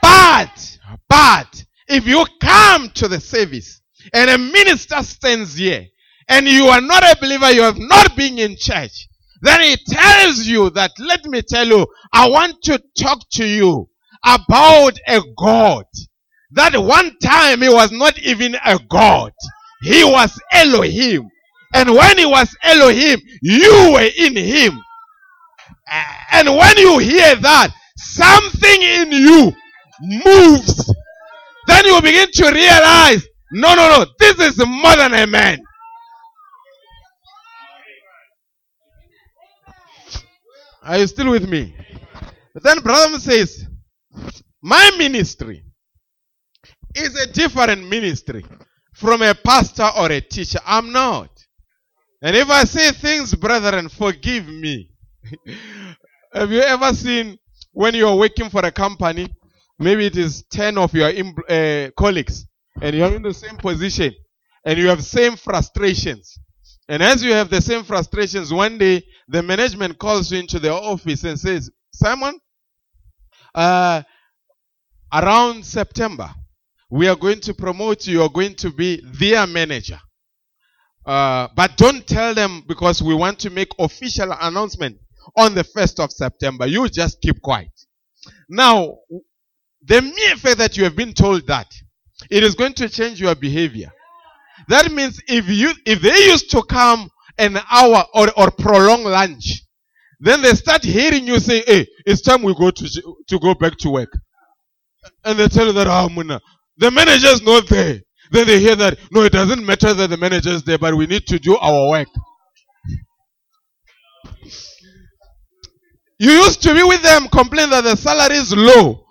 But, but, if you come to the service and a minister stands here and you are not a believer, you have not been in church, then he tells you that, let me tell you, I want to talk to you about a God. That one time he was not even a God. He was Elohim. And when he was Elohim, you were in him. And when you hear that, something in you moves. Then you begin to realize, no, no, no, this is more than a man. Are you still with me? Then Brother says, my ministry is a different ministry from a pastor or a teacher. I'm not. And if I say things, brethren, forgive me. Have you ever seen when you're working for a company, maybe it is 10 of your uh, colleagues, and you're in the same position, and you have same frustrations. And as you have the same frustrations, one day the management calls you into their office and says, Simon, uh, around September, we are going to promote you. You are going to be their manager. Uh, but don't tell them because we want to make official announcement on the 1st of September. You just keep quiet. Now, the mere fact that you have been told that, it is going to change your behavior. That means if you, if they used to come an hour or, or prolong lunch, then they start hearing you say, hey, it's time we go to, to go back to work. And they tell you that, oh, Muna, the manager is not there. Then they hear that, no, it doesn't matter that the manager is there, but we need to do our work. You used to be with them, complain that the salary is low.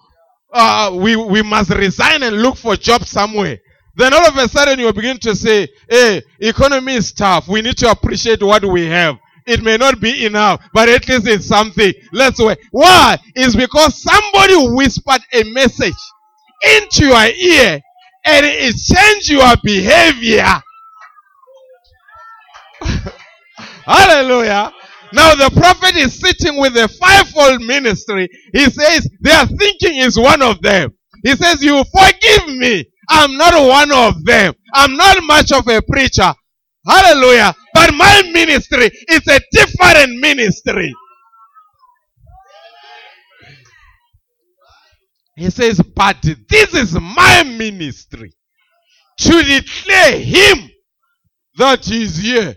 Uh, we, we must resign and look for job somewhere. Then all of a sudden you begin to say, hey, economy is tough. We need to appreciate what we have. It may not be enough, but at least it's something. Let's wait. Why? It's because somebody whispered a message into your ear and it changed your behavior. Hallelujah. Now the prophet is sitting with a fivefold ministry. He says, their thinking is one of them. He says, you forgive me. I'm not one of them. I'm not much of a preacher. Hallelujah. But my ministry is a different ministry. He says, but this is my ministry to declare him that he is here.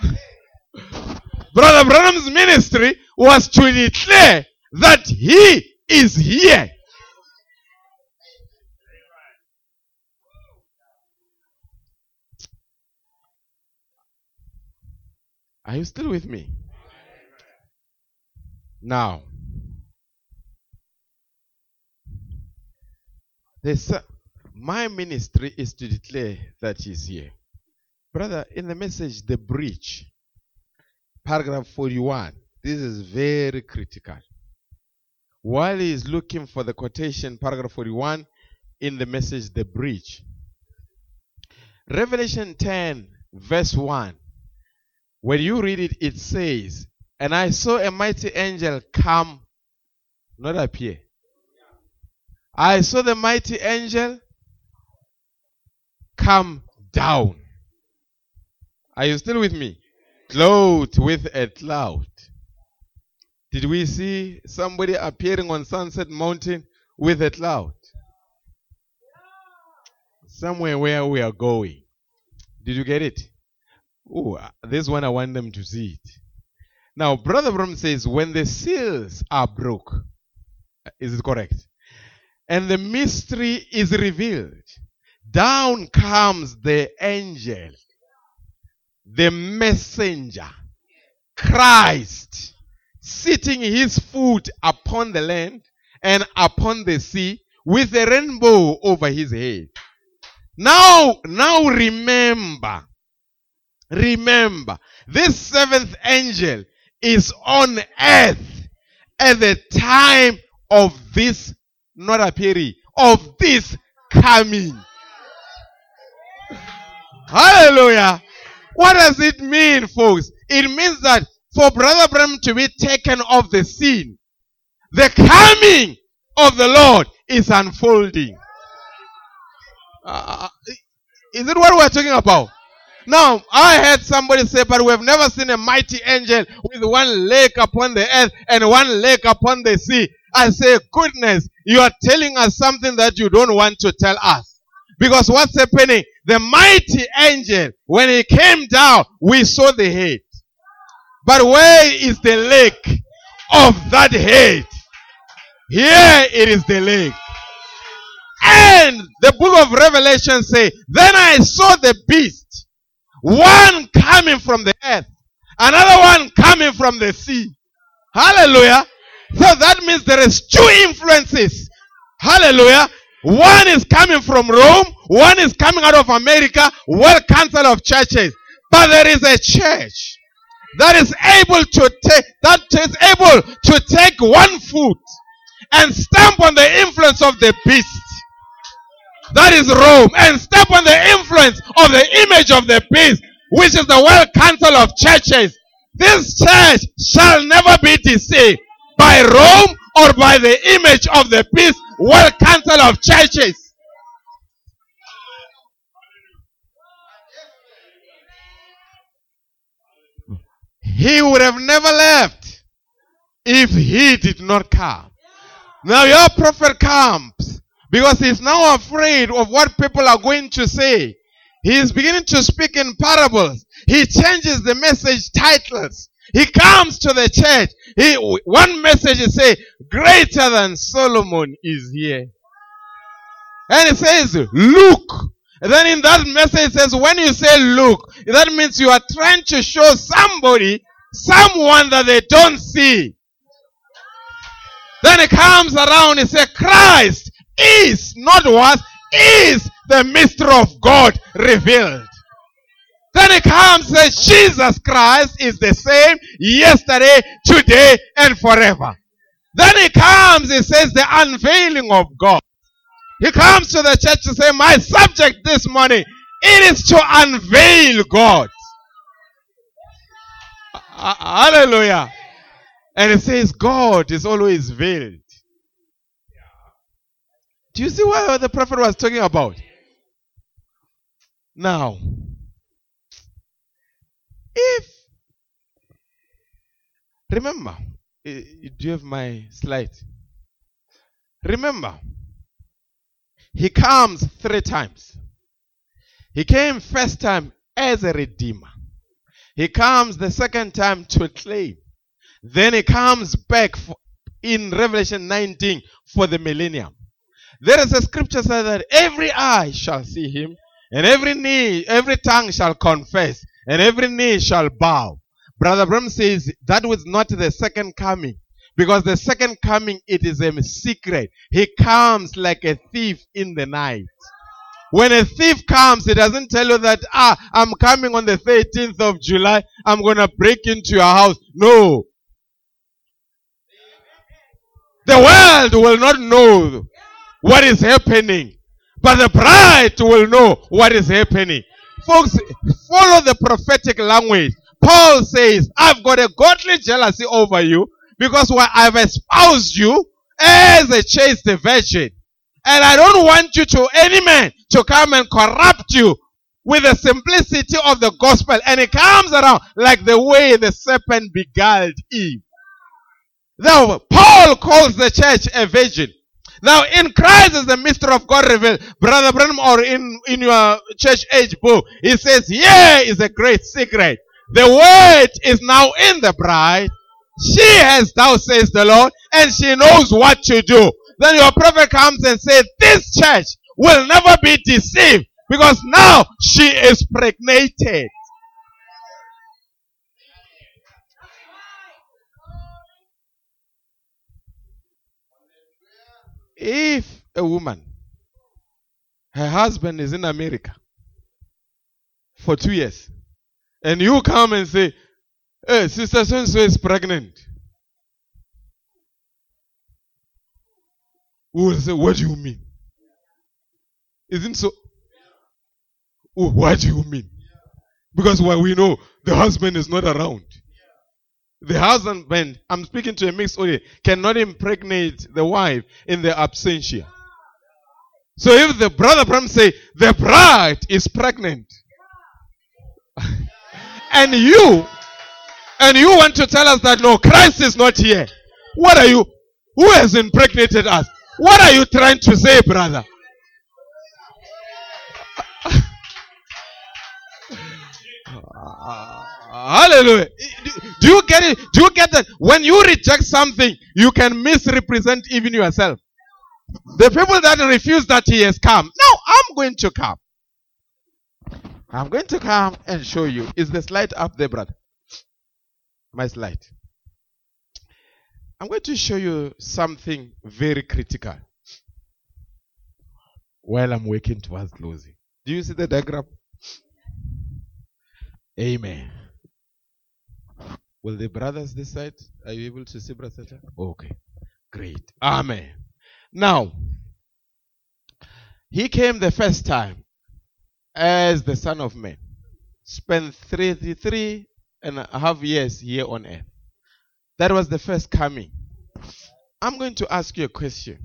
Brother Branham's ministry was to declare that he is here. Are you still with me? Now, There's my ministry is to declare that he's here. Brother, in the message, the breach, paragraph 41, this is very critical. While he is looking for the quotation, paragraph 41, in the message, the breach, Revelation 10, verse 1, when you read it, it says, And I saw a mighty angel come, not appear. I saw the mighty angel come down. Are you still with me? Clothed with a cloud. Did we see somebody appearing on Sunset Mountain with a cloud? Somewhere where we are going. Did you get it? Oh, this one I want them to see it. Now, Brother Bram says, when the seals are broke, is it correct? And the mystery is revealed. Down comes the angel, the messenger, Christ, sitting his foot upon the land and upon the sea with a rainbow over his head. Now, now remember, remember, this seventh angel is on earth at the time of this, not appearing, of this coming. Hallelujah. What does it mean, folks? It means that for Brother Bram to be taken off the scene, the coming of the Lord is unfolding. Uh, is it what we're talking about? Now, I heard somebody say, but we have never seen a mighty angel with one leg upon the earth and one leg upon the sea. I say, goodness, you are telling us something that you don't want to tell us. Because what's happening? The mighty angel, when he came down, we saw the head. But where is the lake of that head? Here it is the lake. And the book of Revelation say, then I saw the beast, one coming from the earth, another one coming from the sea. Hallelujah. So that means there is two influences. Hallelujah. One is coming from Rome, one is coming out of America, World Council of Churches. But there is a church that is able to take that is able to take one foot and stamp on the influence of the beast. That is Rome. And step on the influence of the image of the beast, which is the World Council of Churches. This church shall never be deceived by Rome or by the image of the Peace World Council of Churches. He would have never left if he did not come. Now your prophet comes because he's now afraid of what people are going to say. He is beginning to speak in parables. He changes the message titles. He comes to the church. He, one message is say, greater than Solomon is here. And it says, look. And then in that message it says, when you say look, that means you are trying to show somebody, someone that they don't see. Then it comes around and says, Christ is, not was, is the mystery of God revealed. Then he comes and says, Jesus Christ is the same yesterday, today, and forever. Then he comes, it says, the unveiling of God. He comes to the church to say, My subject this morning, it is to unveil God. Hallelujah. And it says, God is always veiled. Do you see what the prophet was talking about? Now, if, remember, eh, do you have my slide? Remember, he comes three times. He came first time as a redeemer. He comes the second time to claim. Then he comes back for, in Revelation 19 for the millennium. There is a scripture says that every eye shall see him, and every knee, every tongue shall confess, and every knee shall bow. Brother Bram says that was not the second coming. Because the second coming, it is a secret. He comes like a thief in the night. When a thief comes, he doesn't tell you that, ah, I'm coming on the 13th of July. I'm going to break into your house. No. The world will not know what is happening, but the bride will know what is happening. Folks, follow the prophetic language. Paul says, I've got a godly jealousy over you because I've espoused you as a chaste virgin. And I don't want you to any man to come and corrupt you with the simplicity of the gospel. And it comes around like the way the serpent beguiled Eve. Now, Paul calls the church a virgin. Now, in Christ is the mystery of God revealed. Brother Branham, or in, in your church age book, he says, here is a great secret. The word is now in the bride. She has, thou says the Lord, and she knows what to do. Then your prophet comes and says, this church will never be deceived because now she is pregnated. If a woman, her husband is in America for two years, and you come and say, Hey, Sister so so is pregnant. Who will say, What do you mean? Isn't so? Oh, what do you mean? Because what we know, the husband is not around. The husband, I'm speaking to a mixed audience, cannot impregnate the wife in the absentia. So if the brother Bram say the bride is pregnant, and you, and you want to tell us that no, Christ is not here. What are you? Who has impregnated us? What are you trying to say, brother? Hallelujah. Do you get it? Do you get that? When you reject something, you can misrepresent even yourself. The people that refuse that he has come. Now I'm going to come. I'm going to come and show you. Is the slide up there, brother? My slide. I'm going to show you something very critical while I'm working towards closing. Do you see the diagram? Amen. Will the brothers decide? Are you able to see, Brother? Okay. Great. Amen. Now, he came the first time as the Son of Man, spent 33 and a half years here on earth. That was the first coming. I'm going to ask you a question.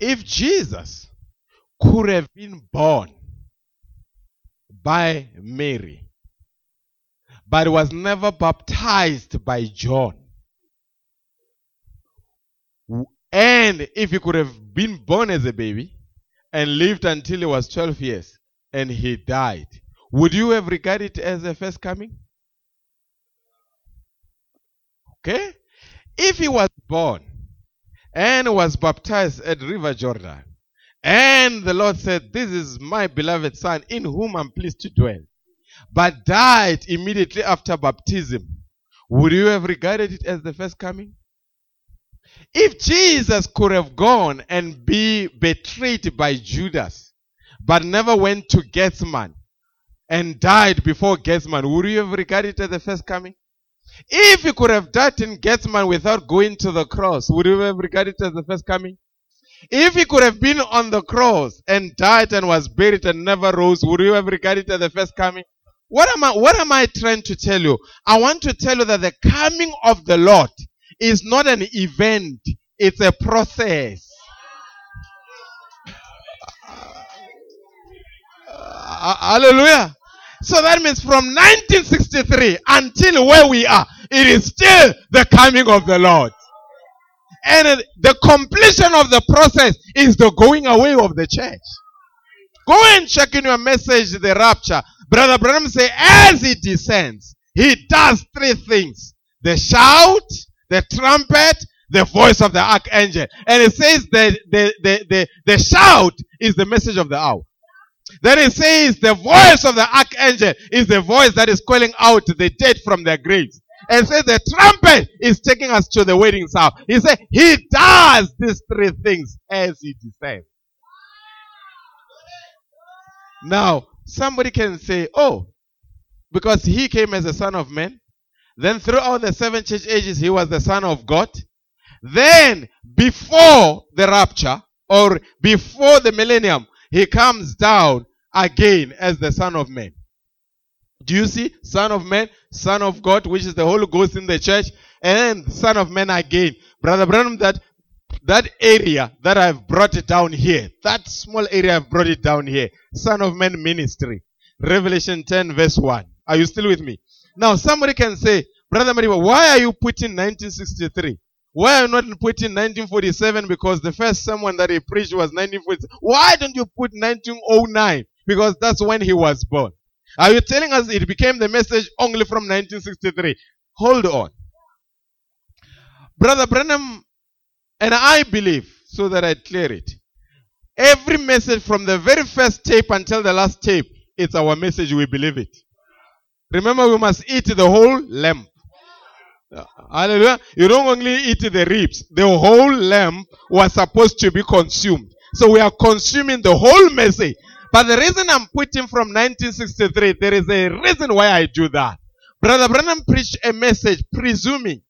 If Jesus could have been born by Mary, but was never baptized by John, and if he could have been born as a baby and lived until he was 12 years and he died, would you have regarded it as a first coming? Okay? If he was born and was baptized at River Jordan, and the Lord said, This is my beloved Son in whom I'm pleased to dwell, but died immediately after baptism, would you have regarded it as the first coming? If Jesus could have gone and be betrayed by Judas, but never went to Gethsemane and died before Gethsemane, would you have regarded it as the first coming? If he could have died in Gethsemane without going to the cross, would you have regarded it as the first coming? If he could have been on the cross and died and was buried and never rose, would you have regarded it as the first coming? What am I, what am I trying to tell you? I want to tell you that the coming of the Lord is not an event, it's a process. Uh, hallelujah. So that means from 1963 until where we are, it is still the coming of the Lord. And the completion of the process is the going away of the church. Go and check in your message the rapture. Brother Branham say, as he descends, he does three things. The shout, the trumpet, the voice of the archangel. And it says the, the, the, the, the shout is the message of the hour. Then it says the voice of the archangel is the voice that is calling out the dead from their graves. and says the trumpet is taking us to the wedding house. He said he does these three things as he descends. Now, somebody can say, oh, because he came as a son of man, then throughout the seven church ages, he was the son of God. Then, before the rapture, or before the millennium, he comes down again as the son of man. Do you see? Son of man, son of God, which is the Holy Ghost in the church, and son of man again. Brother Branham, that that area that I've brought it down here, that small area I've brought it down here, Son of Man ministry. Revelation 10 verse 1. Are you still with me? Now somebody can say, Brother Mariba, why are you putting 1963? Why are you not putting 1947? Because the first sermon that he preached was 1947. Why don't you put 1909? Because that's when he was born. Are you telling us it became the message only from 1963? Hold on. Brother Branham, and I believe, so that I clear it, every message from the very first tape until the last tape, it's our message, we believe it. Remember, we must eat the whole lamb. Uh, hallelujah. You don't only eat the ribs, the whole lamb was supposed to be consumed. So we are consuming the whole message. But the reason I'm putting from 1963, there is a reason why I do that. Brother Branham preached a message presuming.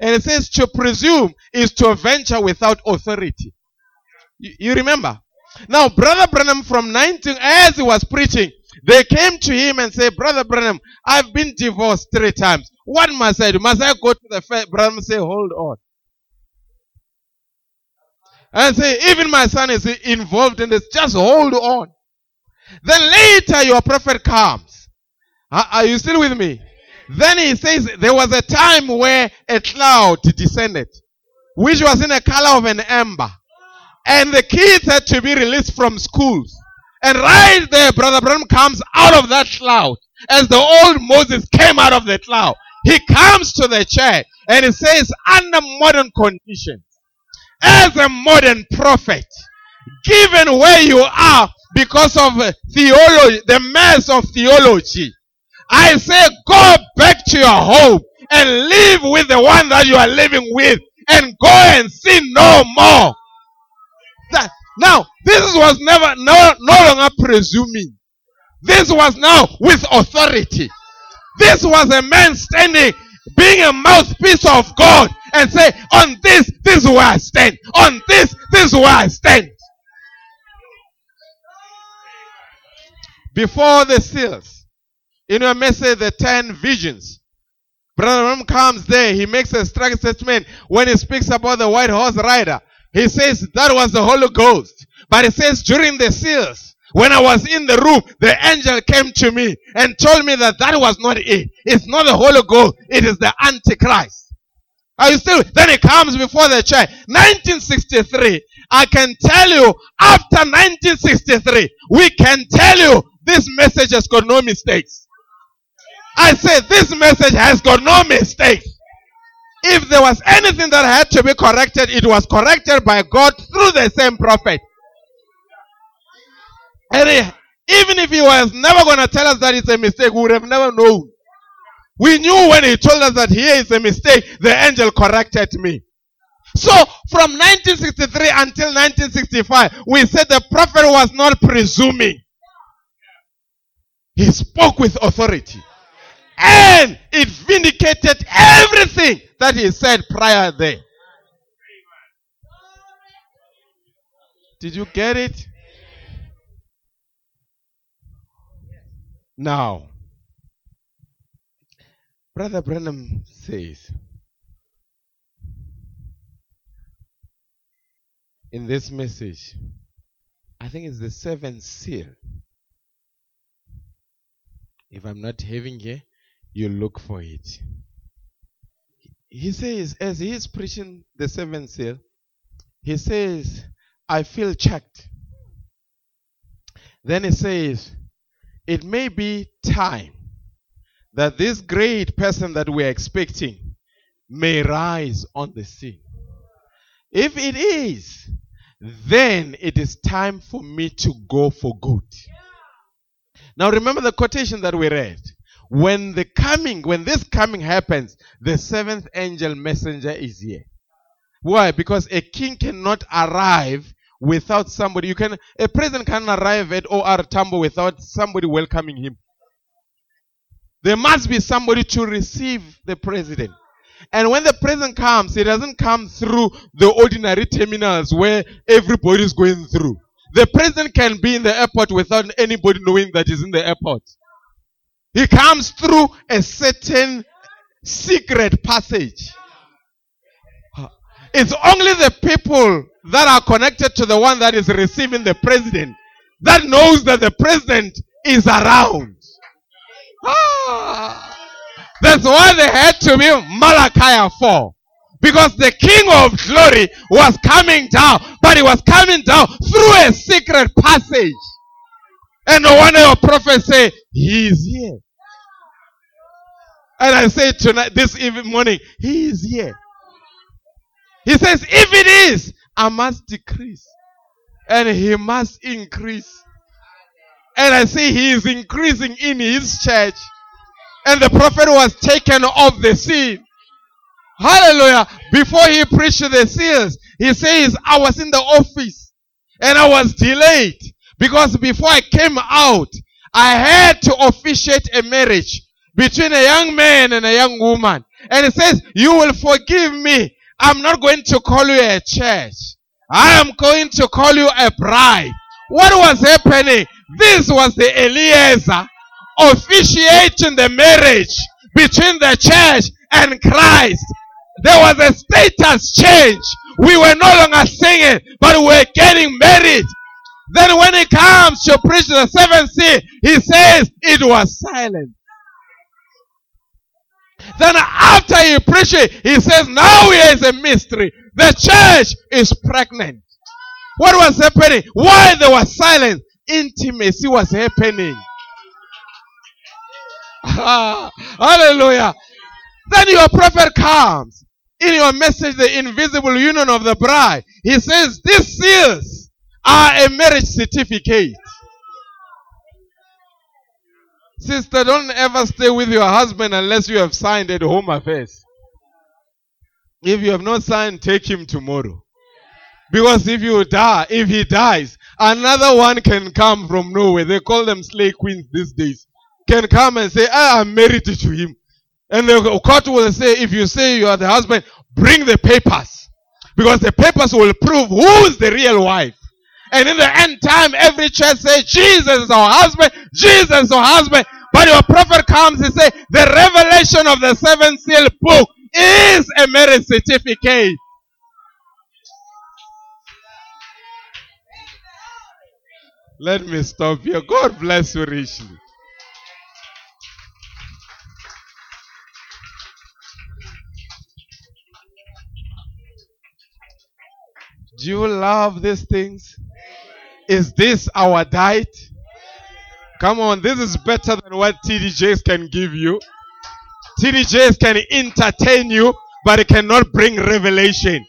And it says to presume is to venture without authority. You, you remember? Now, Brother Branham from 19, as he was preaching, they came to him and said, Brother Branham, I've been divorced three times. What must I do? Must I go to the first? Branham say, hold on. And say, even my son is involved in this. Just hold on. Then later your prophet comes. Are you still with me? Then he says there was a time where a cloud descended, which was in the color of an ember. And the kids had to be released from schools. And right there, Brother Branham comes out of that cloud as the old Moses came out of the cloud. He comes to the church and he says, under modern conditions, as a modern prophet, given where you are, because of theology, the mess of theology. I say go back to your home and live with the one that you are living with and go and sin no more. That, now, this was never, no, no longer presuming. This was now with authority. This was a man standing, being a mouthpiece of God and say, on this, this is where I stand. On this, this is where I stand. before the seals. In your message, the ten visions. Brother Branham comes there. He makes a strong statement when he speaks about the white horse rider. He says that was the Holy Ghost. But he says during the seals, when I was in the room, the angel came to me and told me that that was not it. It's not the Holy Ghost. It is the Antichrist. Are you still? Then he comes before the church. 1963. I can tell you, after 1963, we can tell you this message has got no mistakes. I say this message has got no mistakes. If there was anything that had to be corrected, it was corrected by God through the same prophet. And even if he was never going to tell us that it's a mistake, we would have never known. We knew when he told us that here is a mistake, the angel corrected me. So from 1963 until 1965, we said the prophet was not presuming. He spoke with authority. And it vindicated everything that he said prior there. Did you get it? Now, Brother Branham says in this message, I think it's the seventh seal. If I'm not having here, you look for it. He says, as he is preaching the seventh seal, he says, I feel checked. Then he says, it may be time that this great person that we're expecting may rise on the scene. If it is, then it is time for me to go for good. Now remember the quotation that we read. When the coming, when this coming happens, the seventh angel messenger is here. Why? Because a king cannot arrive without somebody. You can a president can arrive at OR Tambo without somebody welcoming him. There must be somebody to receive the president. And when the president comes, he doesn't come through the ordinary terminals where everybody is going through. The president can be in the airport without anybody knowing that he's in the airport. He comes through a certain secret passage. It's only the people that are connected to the one that is receiving the president that knows that the president is around. Ah. That's why they had to be Malachi 4. Because the King of glory was coming down, but he was coming down through a secret passage. And no wonder your prophets say, He is here. And I say tonight, this evening morning, He is here. He says, if it is, I must decrease. And He must increase. And I say He is increasing in His church. And the prophet was taken off the scene. Hallelujah. Before he preached the seals, he says, I was in the office and I was delayed because before I came out, I had to officiate a marriage between a young man and a young woman. And he says, you will forgive me. I'm not going to call you a church. I am going to call you a bride. What was happening? This was the Eliezer officiating the marriage between the church and Christ. There was a status change. We were no longer singing, but we were getting married. Then when he comes to preach the seventh seal, he says it was silent. Then after he preaches, he says, now here is a mystery. The church is pregnant. What was happening? Why there was silence? Intimacy was happening. Hallelujah. Then your prophet comes in your message, the invisible union of the bride. He says, These seals are a marriage certificate. Sister, don't ever stay with your husband unless you have signed at home affairs. If you have not signed, take him tomorrow. Because if you die, if he dies, another one can come from nowhere. They call them slave queens these days can come and say, I am married to him. And the court will say, if you say you are the husband, bring the papers. Because the papers will prove who is the real wife. And in the end time, every church say, Jesus is our husband, Jesus is our husband. But your prophet comes and say, the revelation of the seven seal book is a marriage certificate. Let me stop here. God bless you richly. Do you love these things? Is this our diet? Come on, this is better than what TDJs can give you. TDJs can entertain you, but it cannot bring revelation.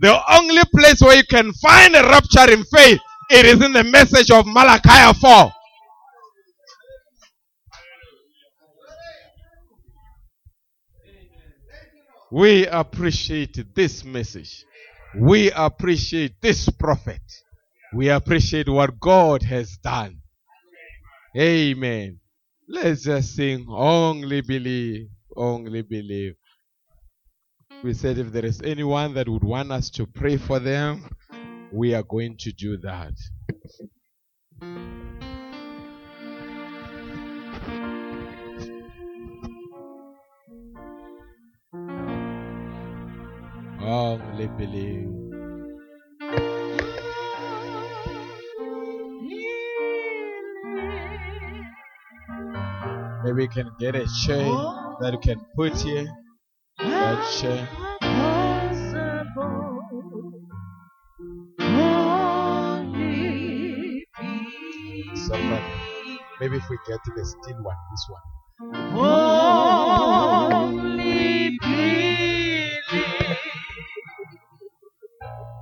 The only place where you can find a rapture in faith, it is in the message of Malachi 4. We appreciate this message. We appreciate this prophet. We appreciate what God has done. Amen. Let's just sing, only believe, only believe. We said if there is anyone that would want us to pray for them, we are going to do that. Only believe. Maybe we can get a chair that you can put here. That chair. Somebody. Maybe if we get the still one, this one.